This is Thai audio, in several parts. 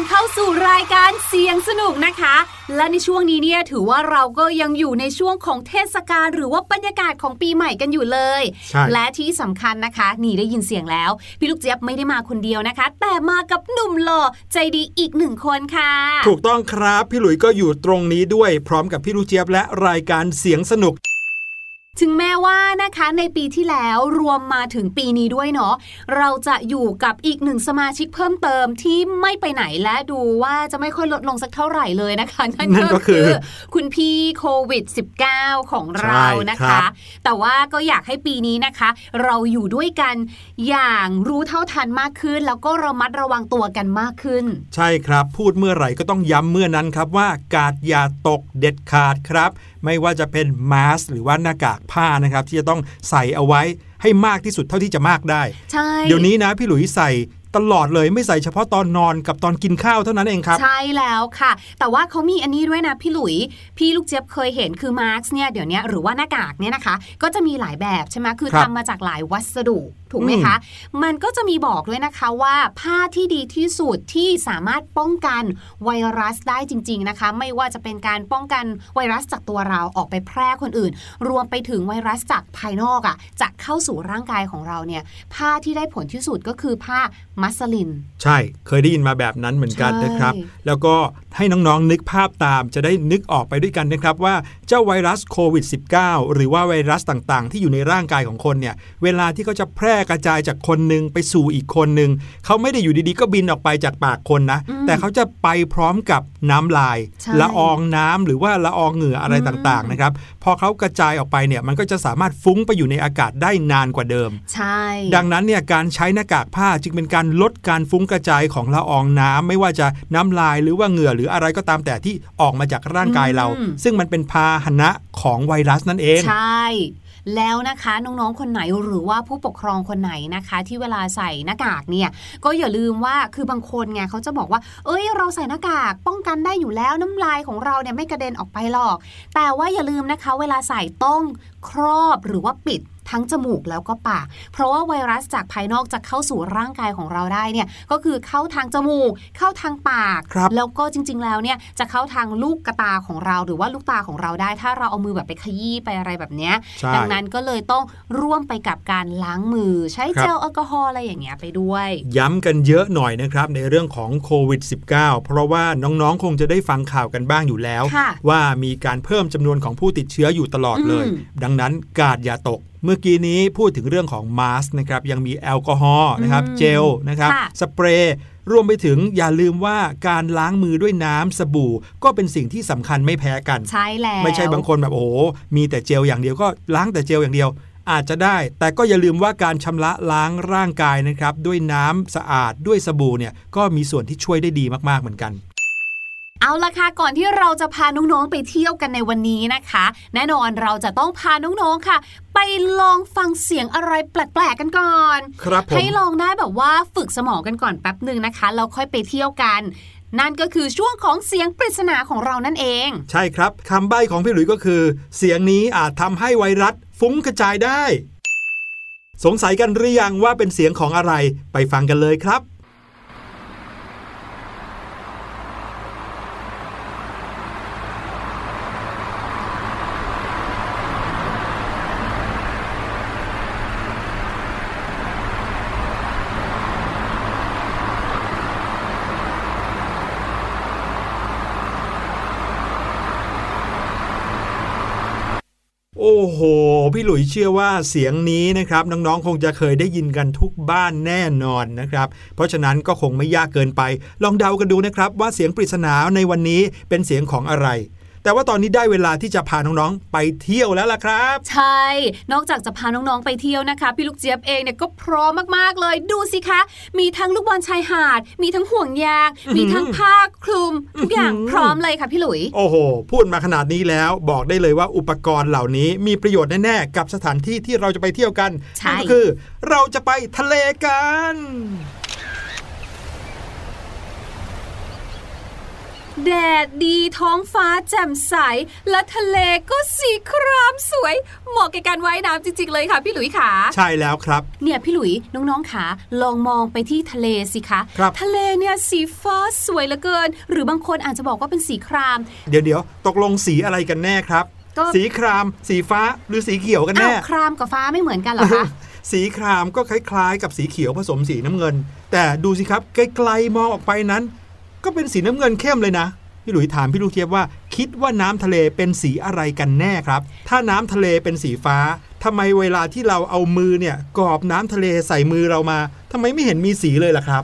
กคนเข้าสู่รายการเสียงสนุกนะคะ และในช่วงนี้เนี่ยถือว่าเราก็ยังอยู่ในช่วงของเทศกาลหรือว่าบรรยากาศของปีใหม่กันอยู่เลยใช่และที่สำคัญนะคะ นี่ได้ยินเสียงแล้ว พี่ลูกเจี๊ยบไม่ได้มาคนเดียวนะคะ แต่มากับหนุ่มหล่อใจดีอีกหนึ่งคนค่ะ ถูกต้องครับ พี่หลุยก็อยู่ตรงนี้ด้วย พร้อมกับพี่ลูกเจี๊ยบและรายการเสียงสนุก ถึงแม้ว่านะคะในปีที่แล้วรวมมาถึงปีนี้ด้วยเนาะเราจะอยู่กับอีกหนึ่งสมาชิกเพิ่มเติมที่ไม่ไปไหนและดูว่าจะไม่ค่อยลดลงสักเท่าไหร่เลยนะคะนั่นนั่นก็ก็คืคืออคุณพี่โควิด -19 ของเราใช่นะครัคะบแต่ว่าก็อยากให้ปีนี้นะคะ เราอยู่ด้วยกันอย่างรู้เท่าทันมากขึ้น แล้วก็ระมัดระวังตัวกันมากขึ้น ใช่ครับพูดเมื่อไหร่ก็ต้องย้ำเมื่อนั้นครับว่ากาดอย่าตกเด็ดขาดครับ ไม่ว่าจะเป็นมาสก์หรือว่าหน้ากากผ้านะครับ ที่จะต้องใส่เอาไว้ให้มากที่สุดเท่าที่จะมากได้ใช่เดี๋ยวนี้นะพี่หลุยใส่ตลอดเลยไม่ใส่เฉพาะตอนนอนกับตอนกินข้าวเท่านั้นเองครับ ใช่แล้วค่ะ แต่ว่าเขามีอันนี้ด้วยนะพี่หลุย พี่ลูกเจี๊ยบเคยเห็นคือมาร์กเนี่ยเดี๋ยวนี้หรือว่าหน้ากากเนี่ยนะคะ ก็จะมีหลายแบบใช่ไหมคือครับทำมาจากหลายวัสดุ ถูกไหมคะ มันก็จะมีบอกด้วยนะคะว่าผ้าที่ดีที่สุดที่สามารถป้องกันไวรัสได้จริง ๆนะคะ ไม่ว่าจะเป็นการป้องกันไวรัสจากตัวเราออกไปแพร่คนอื่น รวมไปถึงไวรัสจากภายนอกอะ่ะจะเข้าสู่ร่างกายของเราเนี่ยผ้าที่ได้ผลที่สุดก็คือผ้ามัสลิน ใช่เคยได้ยินมาแบบนั้นเหมือนกันใช่นะครับ แล้วก็ให้น้องๆนึกภาพตามจะได้นึกออกไปด้วยกันนะครับว่าเจ้าไวรัสโควิด -19 หรือว่าไวรัสต่างๆ ที่อยู่ในร่างกายของคนเนี่ยเวลาที่เขาจะแพร่กระจายจากคนหนึ่งไปสู่อีกคนหนึ่งเขาไม่ได้อยู่ดีๆ ก็บินออกไปจากปากคนนะอืมแต่เขาจะไปพร้อมกับน้ำลายใช่ละอองน้ำหรือว่าละอองเหงื่ออะไรต่างๆนะครับพอเขากระจายออกไปเนี่ยมันก็จะสามารถฟุ้งไปอยู่ในอากาศได้นานกว่าเดิม ใช่ ดังนั้นเนี่ยการใช้หน้ากากผ้าจึงเป็นการลดการฟุ้งกระจายของละอองน้ำไม่ว่าจะน้ำลายหรือว่าเหงื่อหรืออะไรก็ตามแต่ที่ออกมาจากร่างกายเราอืมซึ่งมันเป็นพาหนะของไวรัสนั่นเอง ใช่ แล้วนะคะน้องๆคนไหนหรือว่าผู้ปกครองคนไหนนะคะ ที่เวลาใส่หน้ากากเนี่ยก็อย่าลืมว่าคือบางคนไงเขาจะบอกว่า เอ้ย เราใส่หน้ากากป้องกันได้อยู่แล้วน้ำลายของเราเนี่ยไม่กระเด็นออกไปหรอก แต่ว่าอย่าลืมนะคะ เวลาใส่ต้องครอบหรือว่าปิด ทั้งจมูกแล้วก็ปาก เพราะว่าไวรัสจากภายนอกจะเข้าสู่ร่างกายของเราได้เนี่ยก็คือเข้าทางจมูก เข้าทางปากครับแล้วก็จริง ๆ แล้วเนี่ยจะเข้าทางลูกกระตาของเรา หรือว่าลูกตาของเราได้ ถ้าเราเอามือแบบไปขยี้ไปอะไรแบบเนี้ยใช่ดันั้นก็เลยต้องร่วมไปกับการล้างมือ ใช้ครับเจลแอลกอฮอล์อะไรอย่างเงี้ยไปด้วย ย้ำกันเยอะหน่อยนะครับในเรื่องของโควิด -19 เพราะว่าน้องๆคงจะได้ฟังข่าวกันบ้างอยู่แล้วค่ะว่ามีการเพิ่มจำนวนของผู้ติดเชื้ออยู่ตลอดเลยอืมดังนั้นกาดอย่าตกเมื่อกี้นี้พูดถึงเรื่องของมาสก์นะครับยังมีแอลกอฮอล์นะครับอืมเจลนะครับค่ะสเปรย์รวมไปถึงอย่าลืมว่าการล้างมือด้วยน้ำสบู่ ก็เป็นสิ่งที่สำคัญไม่แพ้กัน ใช่แล้วไม่ใช่บางคนแบบโอ้โหมีแต่เจลอย่างเดียวก็ล้างแต่เจลอย่างเดียวอาจจะได้ แต่ก็อย่าลืมว่าการชำระล้างร่างกายนะครับ ด้วยน้ำสะอาดด้วยสบู่เนี่ยก็มีส่วนที่ช่วยได้ดีมากๆเหมือนกัน เอาละค่ะก่อนที่เราจะพาน้องๆไปเที่ยวกันในวันนี้นะคะ แน่นอนเราจะต้องพาน้องๆค่ะ ไปลองฟังเสียงอะไรแปลกๆกันก่อน ครับผมให้ลองได้แบบว่าฝึกสมองกันก่อนแป๊บหนึ่งนะคะแล้วค่อยไปเที่ยวกันนั่นก็คือช่วงของเสียงปริศนาของเรานั่นเอง ใช่ครับคำใบ้ของพี่หลุยส์ก็คือ เสียงนี้อาจทำให้ไวรัสฟุ้งกระจายได้ สงสัยกันหรือยังว่าเป็นเสียงของอะไรไปฟังกันเลยครับ โอ้โห พี่หลุยเชื่อว่าเสียงนี้นะครับน้องๆคงจะเคยได้ยินกันทุกบ้านแน่นอนนะครับ เพราะฉะนั้นก็คงไม่ยากเกินไป ลองเดากันดูนะครับว่าเสียงปริศนาในวันนี้เป็นเสียงของอะไร แต่ว่าตอนนี้ได้เวลาที่จะพาน้องๆ ไปเที่ยวแล้วล่ะครับ ใช่ นอกจากจะพาน้องๆไปเที่ยวนะคะ พี่ลูกเจี๊ยบเองเนี่ยก็พร้อมมากๆเลย ดูสิคะ มีทั้งลูกบอลชายหาด มีทั้งห่วงยาง มีทั้งผ้าคลุมทุกอย่างอื้อหือพร้อมเลยค่ะพี่หลุย โอ้โห พูดมาขนาดนี้แล้วบอกได้เลยว่าอุปกรณ์เหล่านี้มีประโยชน์แน่ๆกับสถานที่ที่เราจะไปเที่ยวกันใช่นั่นก็คือ เราจะไปทะเลกัน แดดดีท้องฟ้าแจ่มใส และทะเลก็สีครามสวย เหมาะแก่การว่ายน้ำจริงๆเลยค่ะพี่หลุยขาใช่แล้วครับ เนี่ยพี่หลุยน้องๆขาลองมองไปที่ทะเลสิคะครับทะเลเนี่ยสีฟ้าสวยเหลือเกิน หรือบางคนอาจจะบอกว่าเป็นสีคราม เดี๋ยวเดี๋ยวตกลงสีอะไรกันแน่ครับก็สีคราม สีฟ้าหรือสีเขียวกันอ้าแน่วครามกับฟ้าไม่เหมือนกันเหรอคะสีครามก็คล้ายๆ กับสีเขียวผสมสีน้ำเงิน แต่ดูสิครับไกลๆมองออกไปนั้น ก็เป็นสีน้ำเงินเข้มเลยนะ พี่หลุยถามพี่ลูกเทียบว่า คิดว่าน้ำทะเลเป็นสีอะไรกันแน่ครับ ถ้าน้ำทะเลเป็นสีฟ้าทำไมเวลาที่เราเอามือเนี่ยกรอบน้ำทะเลใส่มือเรามาทำไมไม่เห็นมีสีเลยล่ะครับ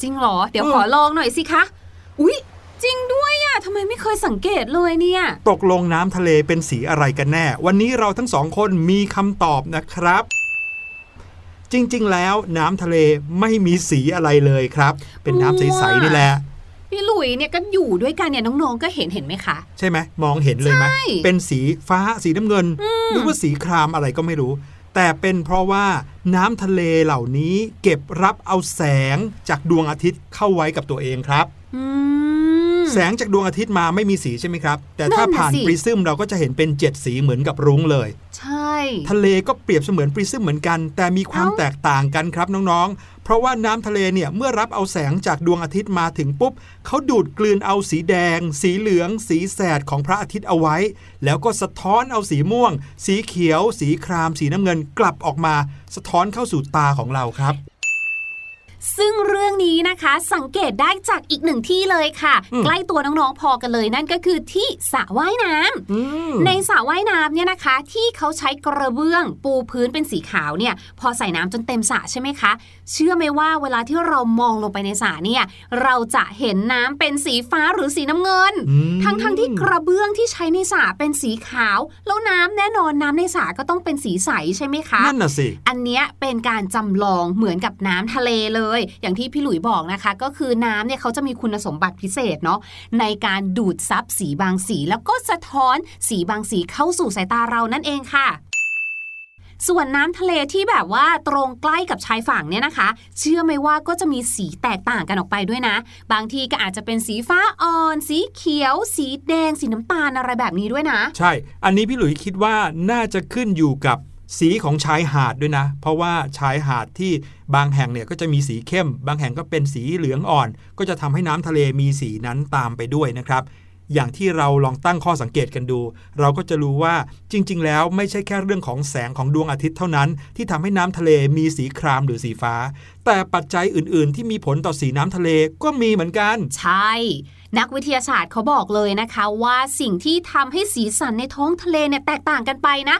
จริงเหรอ เดี๋ยวเออขอลองหน่อยสิคะ อุ๊ยจริงด้วยอะทำไมไม่เคยสังเกตเลยเนี่ย ตกลงน้ำทะเลเป็นสีอะไรกันแน่ วันนี้เราทั้งสองคนมีคำตอบนะครับ จริงๆ แล้วน้ำทะเลไม่มีสีอะไรเลยครับ เป็นน้ำใส ๆ นี่แหละ พี่หลุยเนี่ยก็อยู่ด้วยกันเนี่ยน้องๆก็เห็นเห็นไหมคะ ใช่ไหมมองเห็นเลยไหมใช่เป็นสีฟ้าสีน้ำเงิน หรือว่าสีครามอะไรก็ไม่รู้ แต่เป็นเพราะว่าน้ำทะเลเหล่านี้เก็บรับเอาแสงจากดวงอาทิตย์เข้าไว้กับตัวเองครับ อืม แสงจากดวงอาทิตย์มาไม่มีสีใช่ไหมครับ แต่ถ้านั่นน่ะผ่านสิปริซึมเราก็จะเห็นเป็นเจ็ดสีเหมือนกับรุ้งเลย ใช่ ทะเลก็เปรียบเสมือนปริซึมเหมือนกัน แต่มีความเอ้าแตกต่างกันครับน้องๆ เพราะว่าน้ำทะเลเนี่ยเมื่อรับเอาแสงจากดวงอาทิตย์มาถึงปุ๊บเขาดูดกลืนเอาสีแดง สีเหลือง สีแสดของพระอาทิตย์เอาไว้ แล้วก็สะท้อนเอาสีม่วง สีเขียว สีคราม สีน้ำเงินกลับออกมา สะท้อนเข้าสู่ตาของเราครับ ซึ่งเรื่องนี้นะคะสังเกตได้จากอีกหนึ่งที่เลยค่ะอืมใกล้ตัวน้องๆพอกันเลยนั่นก็คือที่สระว่ายน้ำอืมในสระว่ายน้ำเนี่ยนะคะ ที่เขาใช้กระเบื้องปูพื้นเป็นสีขาวเนี่ยพอใส่น้ำจนเต็มสระใช่ไหมคะ เชื่อไหมว่าเวลาที่เรามองลงไปในสระเนี่ยเราจะเห็นน้ำเป็นสีฟ้าหรือสีน้ำเงินอืมทั้งๆที่กระเบื้องที่ใช้ในสระเป็นสีขาว แล้วน้ำแน่นอนน้ำในสระก็ต้องเป็นสีใสใช่ไหมคะนั่นน่ะสิอันเนี้ยเป็นการจำลองเหมือนกับน้ำทะเลเลยอย่างที่พี่หลุยบอกนะคะ ก็คือน้ำเนี่ยเขาจะมีคุณสมบัติพิเศษเนาะในการดูดซับสีบางสี แล้วก็สะท้อนสีบางสีเข้าสู่สายตาเรานั่นเองค่ะส่วนน้ำทะเลที่แบบว่าตรงใกล้กับชายฝั่งเนี่ยนะคะ เชื่อไหมว่าก็จะมีสีแตกต่างกันออกไปด้วยนะ บางทีก็อาจจะเป็นสีฟ้าอ่อน สีเขียว สีแดง สีน้ำตาลอะไรแบบนี้ด้วยนะ ใช่ อันนี้พี่หลุยคิดว่าน่าจะขึ้นอยู่กับ สีของชายหาดด้วยนะ เพราะว่าชายหาดที่บางแห่งเนี่ยก็จะมีสีเข้ม บางแห่งก็เป็นสีเหลืองอ่อน ก็จะทำให้น้ำทะเลมีสีนั้นตามไปด้วยนะครับอย่างที่เราลองตั้งข้อสังเกตกันดู เราก็จะรู้ว่าจริง ๆ แล้วไม่ใช่แค่เรื่องของแสงของดวงอาทิตย์เท่านั้น ที่ทำให้น้ำทะเลมีสีครามหรือสีฟ้า แต่ปัจจัยอื่น ๆ ที่มีผลต่อสีน้ำทะเลก็มีเหมือนกัน ใช่ นักวิทยาศาสตร์เขาบอกเลยนะคะ ว่าสิ่งที่ทำให้สีสันในท้องทะเลเนี่ยแตกต่างกันไปนะ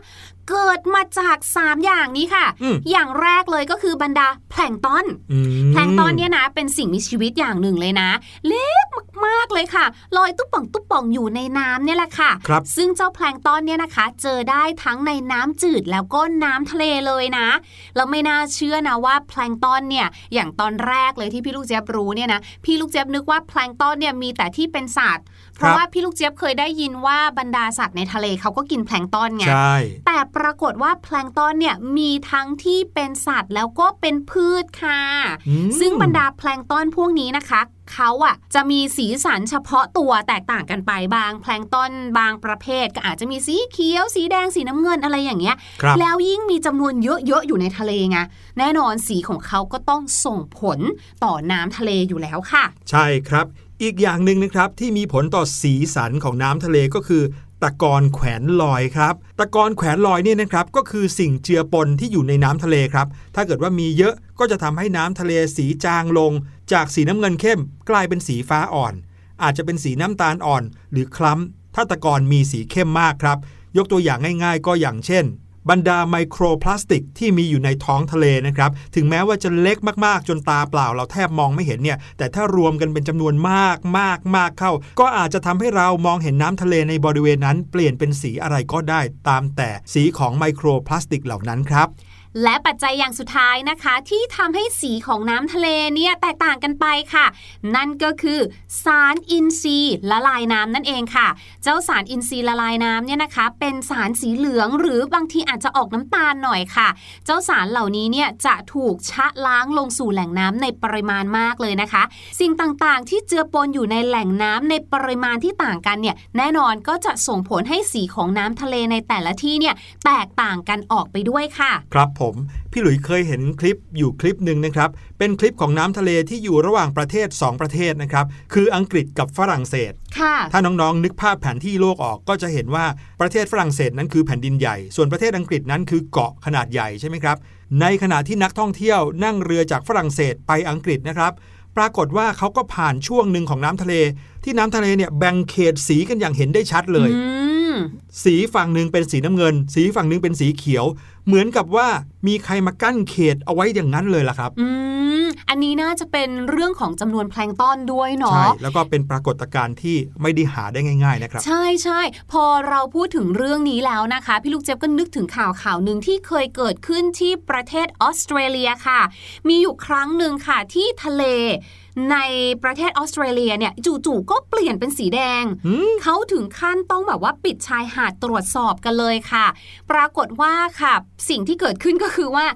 เกิดมาจาก 3 อย่างนี้ค่ะอืมอย่างแรกเลยก็คือบรรดาแพลงก์ตอนอืมแพลงก์ตอนเนี่ยนะเป็นสิ่งมีชีวิตอย่างหนึ่งเลยนะ เล็กมากๆเลยค่ะลอยตุ๊บป่องตุ๊บป่องอยู่ในน้ำเนี่ยแหละค่ะครับซึ่งเจ้าแพลงก์ตอนเนี่ยนะคะ เจอได้ทั้งในน้ำจืดแล้วก็น้ำทะเลเลยนะแล้วไม่น่าเชื่อนะว่าแพลงก์ตอนเนี่ยอย่างตอนแรกเลยที่พี่ลูกเจี๊ยบรู้เนี่ยนะพี่ลูกเจี๊ยบนึกว่าแพลงก์ตอนเนี่ยมีแต่ที่เป็นสัตว์ เพราะว่าพี่ลูกเจี๊ยบเคยได้ยินว่าบรรดาสัตว์ในทะเลเขาก็กินแพลงก์ตอนไงใช่แต่ปรากฏว่าแพลงก์ตอนเนี่ยมีทั้งที่เป็นสัตว์แล้วก็เป็นพืชค่ะอืมซึ่งบรรดาแพลงก์ตอนพวกนี้นะคะเขาอะจะมีสีสันเฉพาะตัวแตกต่างกันไปบางแพลงก์ตอนบางประเภท ก็อาจจะมีสีเขียว สีแดงสีน้ำเงินอะไรอย่างเงี้ยครับแล้วยิ่งมีจำนวนเยอะๆอยู่ในทะเลไงแน่นอนสีของเขาก็ต้องส่งผลต่อน้ำทะเลอยู่แล้วค่ะ ใช่ครับ อีกอย่างหนึ่งนะครับที่มีผลต่อสีสันของน้ำทะเลก็คือตะกอนแขวนลอยครับตะกอนแขวนลอยเนี่ยนะครับก็คือสิ่งเจือปนที่อยู่ในน้ำทะเลครับ ถ้าเกิดว่ามีเยอะก็จะทำให้น้ำทะเลสีจางลง จากสีน้ำเงินเข้ม กลายเป็นสีฟ้าอ่อน อาจจะเป็นสีน้ำตาลอ่อน หรือคล้ำถ้าตะกอนมีสีเข้มมากครับ ยกตัวอย่างง่าย ๆ ก็อย่างเช่น บรรดาไมโครพลาสติกที่มีอยู่ในท้องทะเลนะครับ ถึงแม้ว่าจะเล็กมากๆ จนตาเปล่าเราแทบมองไม่เห็นเนี่ย แต่ถ้ารวมกันเป็นจำนวนมากมากมากเข้า ก็อาจจะทำให้เรามองเห็นน้ำทะเลในบริเวณนั้น เปลี่ยนเป็นสีอะไรก็ได้ตามแต่สีของไมโครพลาสติกเหล่านั้นครับ และปัจจัยอย่างสุดท้ายนะคะ ที่ทำให้สีของน้ำทะเลเนี่ยแตกต่างกันไปค่ะ นั่นก็คือสารอินทรีย์ละลายน้ำนั่นเองค่ะ เจ้าสารอินทรีย์ละลายน้ำเนี่ยนะคะ เป็นสารสีเหลืองหรือบางทีอาจจะออกน้ำตาลหน่อยค่ะ เจ้าสารเหล่านี้เนี่ยจะถูกชะล้างลงสู่แหล่งน้ำในปริมาณมากเลยนะคะ สิ่งต่างๆ ที่เจือปนอยู่ในแหล่งน้ำในปริมาณที่ต่างกันเนี่ยแน่นอนก็จะส่งผลให้สีของน้ำทะเลในแต่ละที่เนี่ยแตกต่างกันออกไปด้วยค่ะ ครับผม พี่หลุยเคยเห็นคลิปอยู่คลิปหนึ่งนะครับ เป็นคลิปของน้ำทะเลที่อยู่ระหว่างประเทศ 2 ประเทศนะครับ คืออังกฤษกับฝรั่งเศสค่ะถ้าน้องๆ นึกภาพแผนที่โลกออกก็จะเห็นว่าประเทศฝรั่งเศสนั้นคือแผ่นดินใหญ่ ส่วนประเทศอังกฤษนั้นคือเกาะขนาดใหญ่ใช่ไหมครับ ในขณะที่นักท่องเที่ยวนั่งเรือจากฝรั่งเศสไปอังกฤษนะครับปรากฏว่าเขาก็ผ่านช่วงหนึ่งของน้ำทะเล ที่น้ำทะเลเนี่ยแบ่งเขตสีกันอย่างเห็นได้ชัดเลยอืม สีฝั่งหนึ่งเป็นสีน้ำเงิน สีฝั่งหนึ่งเป็นสีเขียว เหมือนกับว่ามีใครมากั้นเขตเอาไว้อย่างนั้นเลยล่ะครับ อืมอันนี้น่าจะเป็นเรื่องของจำนวนแพลงก์ต้อนด้วยใช่เนาะแล้วก็เป็นปรากฏการณ์ที่ไม่ได้หาได้ง่าย ๆนะครับ ใช่ใช่พอเราพูดถึงเรื่องนี้แล้วนะคะ พี่ลูกเจ็บก็นึกถึงข่าวข่าวหนึ่งที่เคยเกิดขึ้นที่ประเทศออสเตรเลียค่ะ มีอยู่ครั้งหนึ่งค่ะที่ทะเล ในประเทศออสเตรเลียเนี่ยจู่ๆก็เปลี่ยนเป็นสีแดงหืมเขาถึงขั้นต้องแบบว่าปิดชายหาดตรวจสอบกันเลยค่ะ ปรากฏว่าค่ะ สิ่งที่เกิดขึ้นก็คือว่า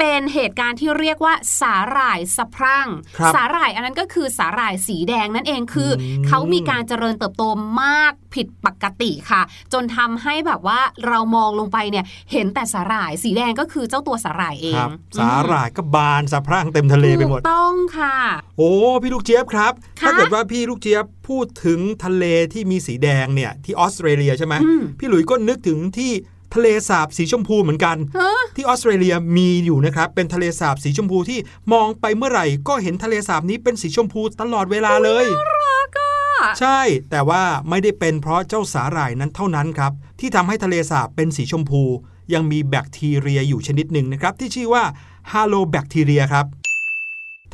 เป็นเหตุการณ์ที่เรียกว่าสาหร่ายสะพรั่งครับสาหร่ายอันนั้นก็คือสาหร่ายสีแดงนั่นเองคืออมเขามีการเจริญเติบโตมากผิดปกติค่ะ จนทำให้แบบว่าเรามองลงไปเนี่ยเห็นแต่สาหร่ายสีแดงก็คือเจ้าตัวสาหร่ายเอคงรับสาหร่ายก็บานสะพรั่งเต็มทะเลไปหมดถูกต้องค่ะ โอ้พี่ลูกเจี๊ยบครับค่ะถ้าเกิดว่าพี่ลูกเจี๊ยบพูดถึงทะเลที่มีสีแดงเนี่ยที่ออสเตรเลียใช่ไหมอืมพี่หลุยส์ก็นึกถึงที่ ทะเลสาบสีชมพูเหมือนกันฮะที่ออสเตรเลียมีอยู่นะครับ เป็นทะเลสาบสีชมพูที่มองไปเมื่อไหร่ ก็เห็นทะเลสาบนี้เป็นสีชมพูตลอดเวลาเลยใช่ แต่ว่าไม่ได้เป็นเพราะเจ้าสาหร่ายนั้นเท่านั้นครับ ที่ทำให้ทะเลสาบเป็นสีชมพู ยังมีแบคทีเรียอยู่ชนิดหนึ่งนะครับ ที่ชื่อว่าฮาโลแบคทีเรียครับ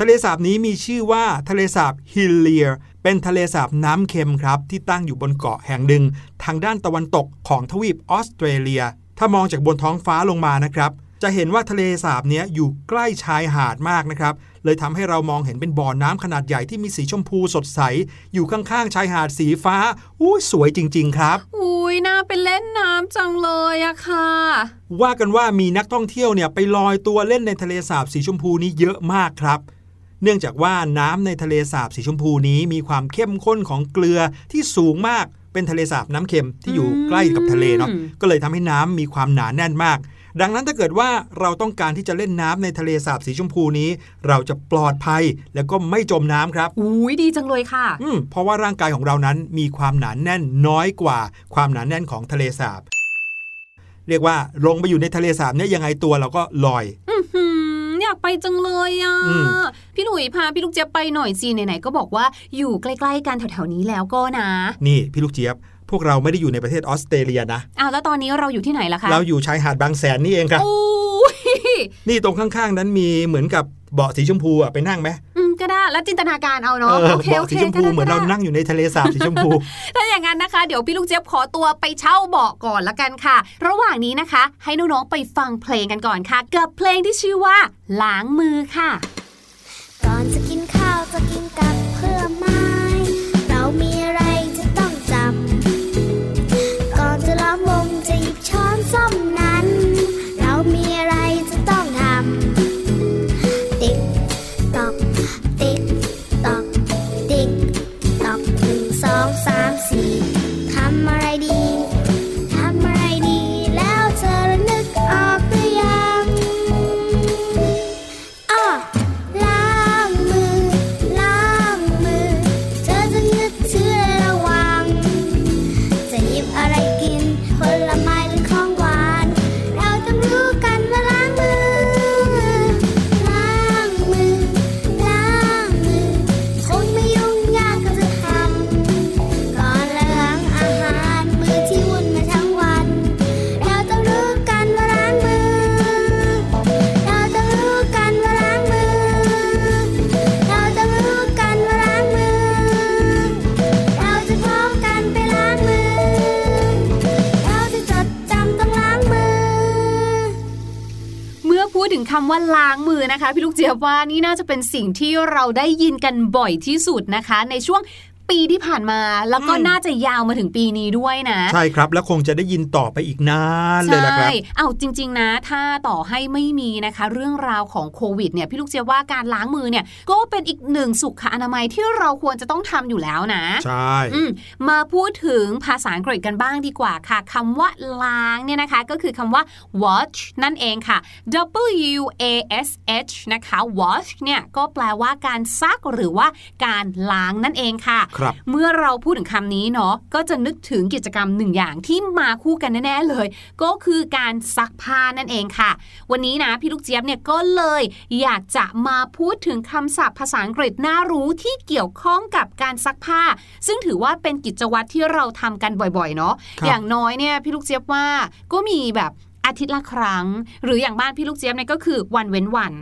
ทะเลสาบนี้มีชื่อว่าทะเลสาบฮิลเลียเป็นทะเลสาบน้ำเค็มครับ ที่ตั้งอยู่บนเกาะแห่งหนึ่ง ทางด้านตะวันตกของทวีปออสเตรเลีย ถ้ามองจากบนท้องฟ้าลงมานะครับ จะเห็นว่าทะเลสาบเนี้ยอยู่ใกล้ชายหาดมากนะครับ เลยทำให้เรามองเห็นเป็นบ่อน้ำขนาดใหญ่ที่มีสีชมพูสดใส อยู่ข้างๆชายหาดสีฟ้าอู้สวยจริง ๆ ครับอุ้ยน่าไปเล่นน้ำจังเลยอะค่ะ ว่ากันว่ามีนักท่องเที่ยวเนี่ยไปลอยตัวเล่นในทะเลสาบสีชมพูนี้เยอะมากครับ เนื่องจากว่าน้ำในทะเลสาบสีชมพูนี้มีความเข้มข้นของเกลือที่สูงมากเป็นทะเลสาบน้ำเค็มที่อยู่ใกล้กับทะเลเนาะอืมก็เลยทำให้น้ำมีความหนาแน่นมาก ดังนั้นถ้าเกิดว่าเราต้องการที่จะเล่นน้ำในทะเลสาบสีชมพูนี้ เราจะปลอดภัยแล้วก็ไม่จมน้ำครับอุ้ยดีจังเลยค่ะอืมเพราะว่าร่างกายของเรานั้นมีความหนานแน่นน้อยกว่าความหนานแน่นของทะเลสาบเรียกว่าลงไปอยู่ในทะเลสาบเนี่ยยังไงตัวเราก็ลอยอื้อหืออยากไปจังเลยอะอืมพี่หลุยพาพี่ลูกเจี๊ยบไปหน่อยสิไหนๆก็บอกว่าอยู่ใกล้ๆกันแถวๆนี้แล้วก็นะ นี่พี่ลูกเจี๊ยบพวกเราไม่ได้อยู่ในประเทศออสเตรเลียนะอ้าวแล้วตอนนี้เราอยู่ที่ไหนล่ะคะ เราอยู่ชายหาดบางแสนนี่เองครับโอ้ยนี่ตรงข้างๆ นั้นมีเหมือนกับเบาะสีชมพูอะไปนั่งไหมอืม ก็ได้แล้วจินตนาการเอาเอเนาะอโอเคโอเบาะเคสีชมพูก็ได้เหมือนเราก็ได้นั่งอยู่ในทะเลสาบสีชมพูถ้าอย่างนั้นนะคะ เดี๋ยวพี่ลูกเจี๊ยบขอตัวไปเช่าเบาะก่อนละกันค่ะ ระหว่างนี้นะคะ ให้น้องๆไปฟังเพลงกันก่อนค่ะกับเพลงที่ชื่อว่าล้างมือค่ะ ก่อนจะกินข้าวจะกินกับ ว่าล้างมือนะคะ พี่ลูกเจี๊ยบว่านี่น่าจะเป็นสิ่งที่เราได้ยินกันบ่อยที่สุดนะคะ ในช่วง ปีที่ผ่านมา แล้วก็อืมน่าจะยาวมาถึงปีนี้ด้วยนะ ใช่ครับ แล้วคงจะได้ยินต่อไปอีกนานเลยละครับใช่เอาจริง ๆ นะ ถ้าต่อให้ไม่มีนะคะ เรื่องราวของโควิดเนี่ยพี่ลูกเจี๊ยบว่าการล้างมือเนี่ย ก็เป็นอีกหนึ่งสุขอนามัยที่เราควรจะต้องทำอยู่แล้วนะ ใช่อืมมาพูดถึงภาษาอังกฤษกันบ้างดีกว่าค่ะคำว่าล้างเนี่ยนะคะ ก็คือคำว่า wash นั่นเองค่ะ W A S H นะคะ wash เนี่ยก็แปลว่าการซักหรือว่าการล้างนั่นเองค่ะครับเมื่อเราพูดถึงคำนี้เนาะก็จะนึกถึงกิจกรรมหนึ่งอย่างที่มาคู่กันแน่ๆเลย ก็คือการซักผ้านั่นเองค่ะ วันนี้นะพี่ลูกเจี๊ยบเนี่ยก็เลยอยากจะมาพูดถึงคำศัพท์ภาษาอังกฤษน่ารู้ที่เกี่ยวข้องกับการซักผ้า ซึ่งถือว่าเป็นกิจวัตรที่เราทำกันบ่อยๆเนาะครับอย่างน้อยเนี่ยพี่ลูกเจี๊ยบว่าก็มีแบบอาทิตย์ละครั้ง หรืออย่างบ้านพี่ลูกเจี๊ยบเนี่ยก็คือวันเว้นวัน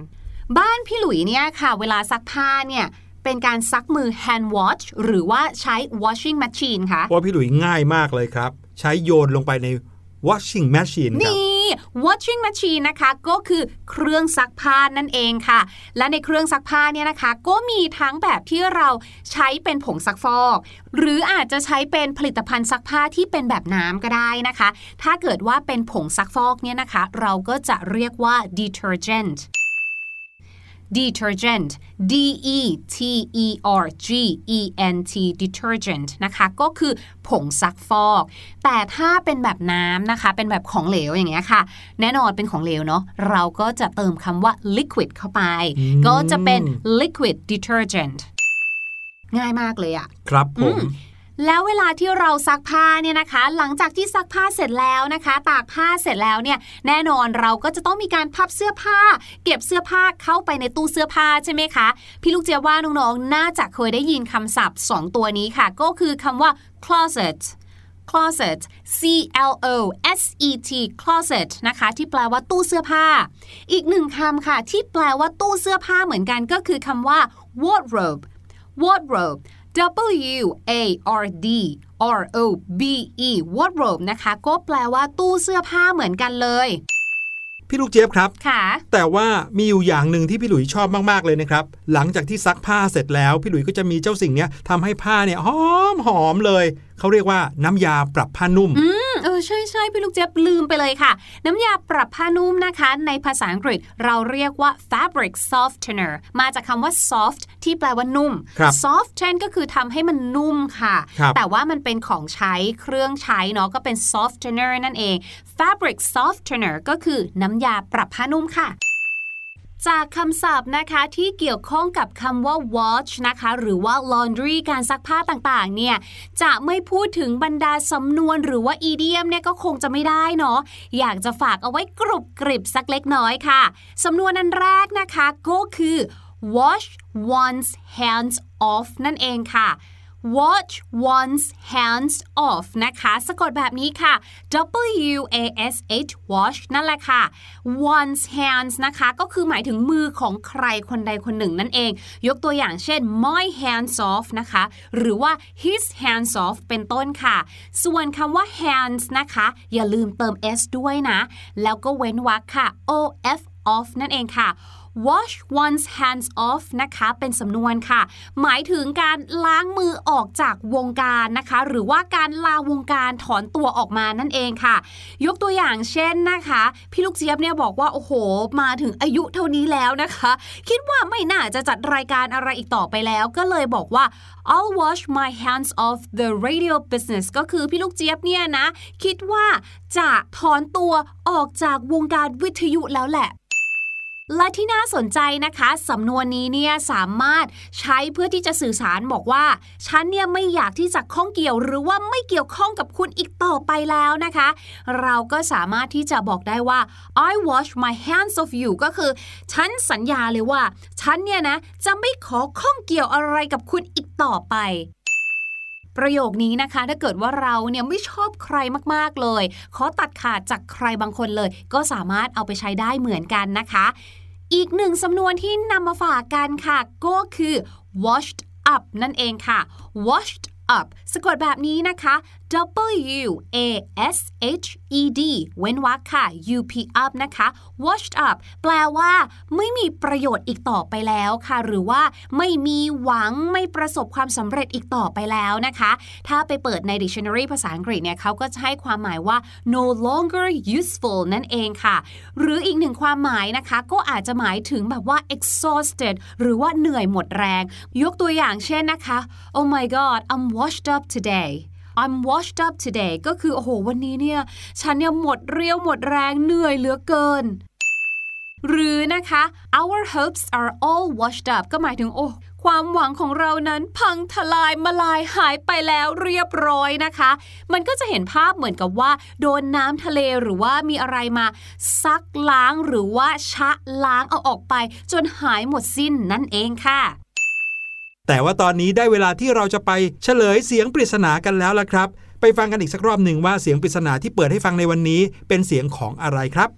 บ้านพี่หลุยเนี่ยค่ะ เวลาซักผ้าเนี่ย เป็นการซักมือ hand wash หรือว่าใช้ washing machine ค่ะเพราะพี่หลุยง่ายมากเลยครับ ใช้โยนลงไปใน washing machine ครับ นี่ washing machine นะคะก็คือเครื่องซักผ้านั่นเองค่ะ และในเครื่องซักผ้าเนี่ยนะคะ ก็มีทั้งแบบที่เราใช้เป็นผงซักฟอก หรืออาจจะใช้เป็นผลิตภัณฑ์ซักผ้าที่เป็นแบบน้ำก็ได้นะคะ ถ้าเกิดว่าเป็นผงซักฟอกเนี่ยนะคะ เราก็จะเรียกว่า detergent detergent D E T E R G E N T detergent นะคะก็คือผงซักฟอก แต่ถ้าเป็นแบบน้ำนะคะ เป็นแบบของเหลวอย่างเงี้ยค่ะ แน่นอนเป็นของเหลวเนาะเราก็จะเติมคำว่า liquid เข้าไปอืมก็จะเป็น liquid detergent ง่ายมากเลยอะครับผมอืม แล้วเวลาที่เราซักผ้าเนี่ยนะคะ หลังจากที่ซักผ้าเสร็จแล้วนะคะ ตากผ้าเสร็จแล้วเนี่ย แน่นอนเราก็จะต้องมีการพับเสื้อผ้า เก็บเสื้อผ้าเข้าไปในตู้เสื้อผ้าใช่ไหมคะ พี่ลูกเจียว่าน้องๆ น่าจะเคยได้ยินคำศัพท์ 2 ตัวนี้ค่ะ ก็คือคำว่า closet closet C L O S E T closet นะคะ ที่แปลว่าตู้เสื้อผ้า อีกหนึ่งคำค่ะ ที่แปลว่าตู้เสื้อผ้าเหมือนกันก็คือคำว่า wardrobe wardrobe W A R D R O B E wardrobe นะคะ ก็แปลว่าตู้เสื้อผ้าเหมือนกันเลย พี่ลูกเจี๊ยบครับ ค่ะ แต่ว่ามีอยู่อย่างหนึ่งที่พี่หลุยชอบมาก ๆ เลยนะครับ หลังจากที่ซักผ้าเสร็จแล้ว พี่หลุยก็จะมีเจ้าสิ่งเนี้ยทำให้ผ้าเนี่ยหอมหอมเลย เขาเรียกว่าน้ำยาปรับผ้านุ่มอืม เออใช่ใช่พี่ลูกเจี๊ยบลืมไปเลยค่ะ น้ำยาปรับผ้านุ่มนะคะ ในภาษาอังกฤษเราเรียกว่า fabric softener มาจากคำว่า soft ที่แปลว่านุ่มครับ soften ก็คือทำให้มันนุ่มค่ะครับแต่ว่ามันเป็นของใช้เครื่องใช้เนาะก็เป็น softener นั่นเอง fabric softener ก็คือน้ำยาปรับผ้านุ่มค่ะ จากคำศัพท์นะคะที่เกี่ยวข้องกับคำว่า wash นะคะ หรือว่า laundry การซักผ้าต่างๆ เนี่ย จะไม่พูดถึงบรรดาสำนวนหรือว่า idiom เนี่ยก็คงจะไม่ได้เนาะ อยากจะฝากเอาไว้กรุบกริบสักเล็กน้อยค่ะ สำนวนอันแรกนะคะก็คือ wash one's hands off นั่นเองค่ะ wash one's hands off นะคะ สะกดแบบนี้ค่ะ W A S H wash นั่นแหละค่ะ one's hands นะคะก็คือหมายถึงมือของใครคนใดคนหนึ่งนั่นเอง ยกตัวอย่างเช่น my hands off นะคะ หรือว่า his hands off เป็นต้นค่ะ ส่วนคำว่า hands นะคะ อย่าลืมเติม s ด้วยนะ แล้วก็เว้นวรรคค่ะ o f off นั่นเองค่ะ wash one's hands off นะคะเป็นสำนวนค่ะ หมายถึงการล้างมือออกจากวงการนะคะ หรือว่าการลาวงการถอนตัวออกมานั่นเองค่ะ ยกตัวอย่างเช่นนะคะ พี่ลูกเจี๊ยบเนี่ยบอกว่า โอ้โห มาถึงอายุเท่านี้แล้วนะคะ คิดว่าไม่น่าจะจัดรายการอะไรอีกต่อไปแล้วก็เลยบอกว่า I'll wash my hands off the radio business ก็คือพี่ลูกเจี๊ยบเนี่ยนะ คิดว่าจะถอนตัวออกจากวงการวิทยุแล้วแหละ และที่น่าสนใจนะคะสำนวนนี้เนี่ยสามารถใช้เพื่อที่จะสื่อสารบอกว่า ฉันเนี่ยไม่อยากที่จะข้องเกี่ยว หรือว่าไม่เกี่ยวข้องกับคุณอีกต่อไปแล้วนะคะ เราก็สามารถที่จะบอกได้ว่า I wash my hands of you ก็คือ ฉันสัญญาเลยว่า ฉันเนี่ยนะจะไม่ขอข้องเกี่ยวอะไรกับคุณอีกต่อไป ประโยคนี้นะคะ ถ้าเกิดว่าเราเนี่ยไม่ชอบใครมากๆเลย ขอตัดขาดจากใครบางคนเลย ก็สามารถเอาไปใช้ได้เหมือนกันนะคะ อีกหนึ่งสำนวนที่นำมาฝากกันค่ะ ก็คือ washed up นั่นเองค่ะ washed up สะกดแบบนี้นะคะ W A S H E D เว้นวรรคค่ะ U P up นะคะ washed up แปลว่า ไม่มีประโยชน์อีกต่อไปแล้วค่ะ หรือว่าไม่มีหวังไม่ประสบความสำเร็จอีกต่อไปแล้วนะคะ ถ้าไปเปิดใน dictionary ภาษาอังกฤษเนี่ยเขาก็จะให้ความหมายว่า no longer useful นั่นเองค่ะ หรืออีกหนึ่งความหมายนะคะ ก็อาจจะหมายถึงแบบว่า exhausted หรือว่าเหนื่อยหมดแรง ยกตัวอย่างเช่นนะคะ oh my god I'm washed up today I'm washed up today ก็คือ โอ้โห วันนี้เนี่ย ฉันเนี่ยหมดเรี่ยวหมดแรงเหนื่อยเหลือเกิน หรือนะคะ our hopes are all washed up ก็หมายถึง โอ้ความหวังของเรานั้นพังทลายมาลายหายไปแล้วเรียบร้อยนะคะ มันก็จะเห็นภาพเหมือนกับว่า โดนน้ำทะเลหรือว่ามีอะไรมาซักล้างหรือว่าชะล้างเอาออกไป จนหายหมดสิ้นนั่นเองค่ะ แต่ว่าตอนนี้ได้เวลาที่เราจะไปเฉลยเสียงปริศนากันแล้วละครับ ไปฟังกันอีกสักรอบหนึ่งว่าเสียงปริศนาที่เปิดให้ฟังในวันนี้ เป็นเสียงของอะไรครับ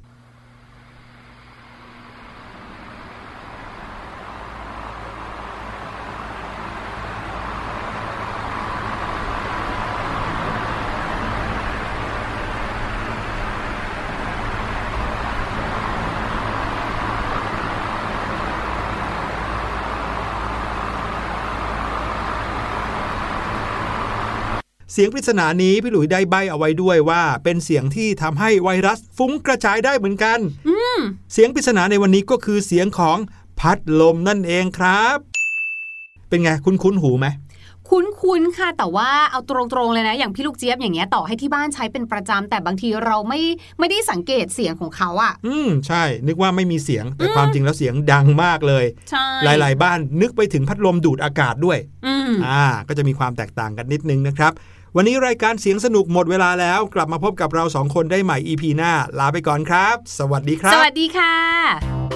เสียงปริศนานี้พี่หลุยได้ใบเอาไว้ด้วยว่า เป็นเสียงที่ทำให้ไวรัสฟุ้งกระจายได้เหมือนกันเสียงปริศนาในวันนี้ก็คือเสียงของพัดลมนั่นเองครับ เป็นไงคุ้นคุ้นๆหูไหม คุ้นๆค่ะ แต่ว่าเอาตรงๆเลยนะ อย่างพี่ลูกเจี๊ยบอย่างเงี้ยต่อให้ที่บ้านใช้เป็นประจำแต่บางทีเราไม่ไม่ได้สังเกตเสียงของเขาอะอืมใช่ นึกว่าไม่มีเสียงแต่ความจริงแล้วเสียงดังมากเลยใช่หลายๆ บ้านนึกไปถึงพัดลมดูดอากาศด้วยอืมอ่า ก็จะมีความแตกต่างกันนิดนึงนะครับ วันนี้รายการเสียงสนุกหมดเวลาแล้ว กลับมาพบกับเราสองคนได้ใหม่ EP หน้า ลาไปก่อนครับ สวัสดีครัสบวัสดีค่ะ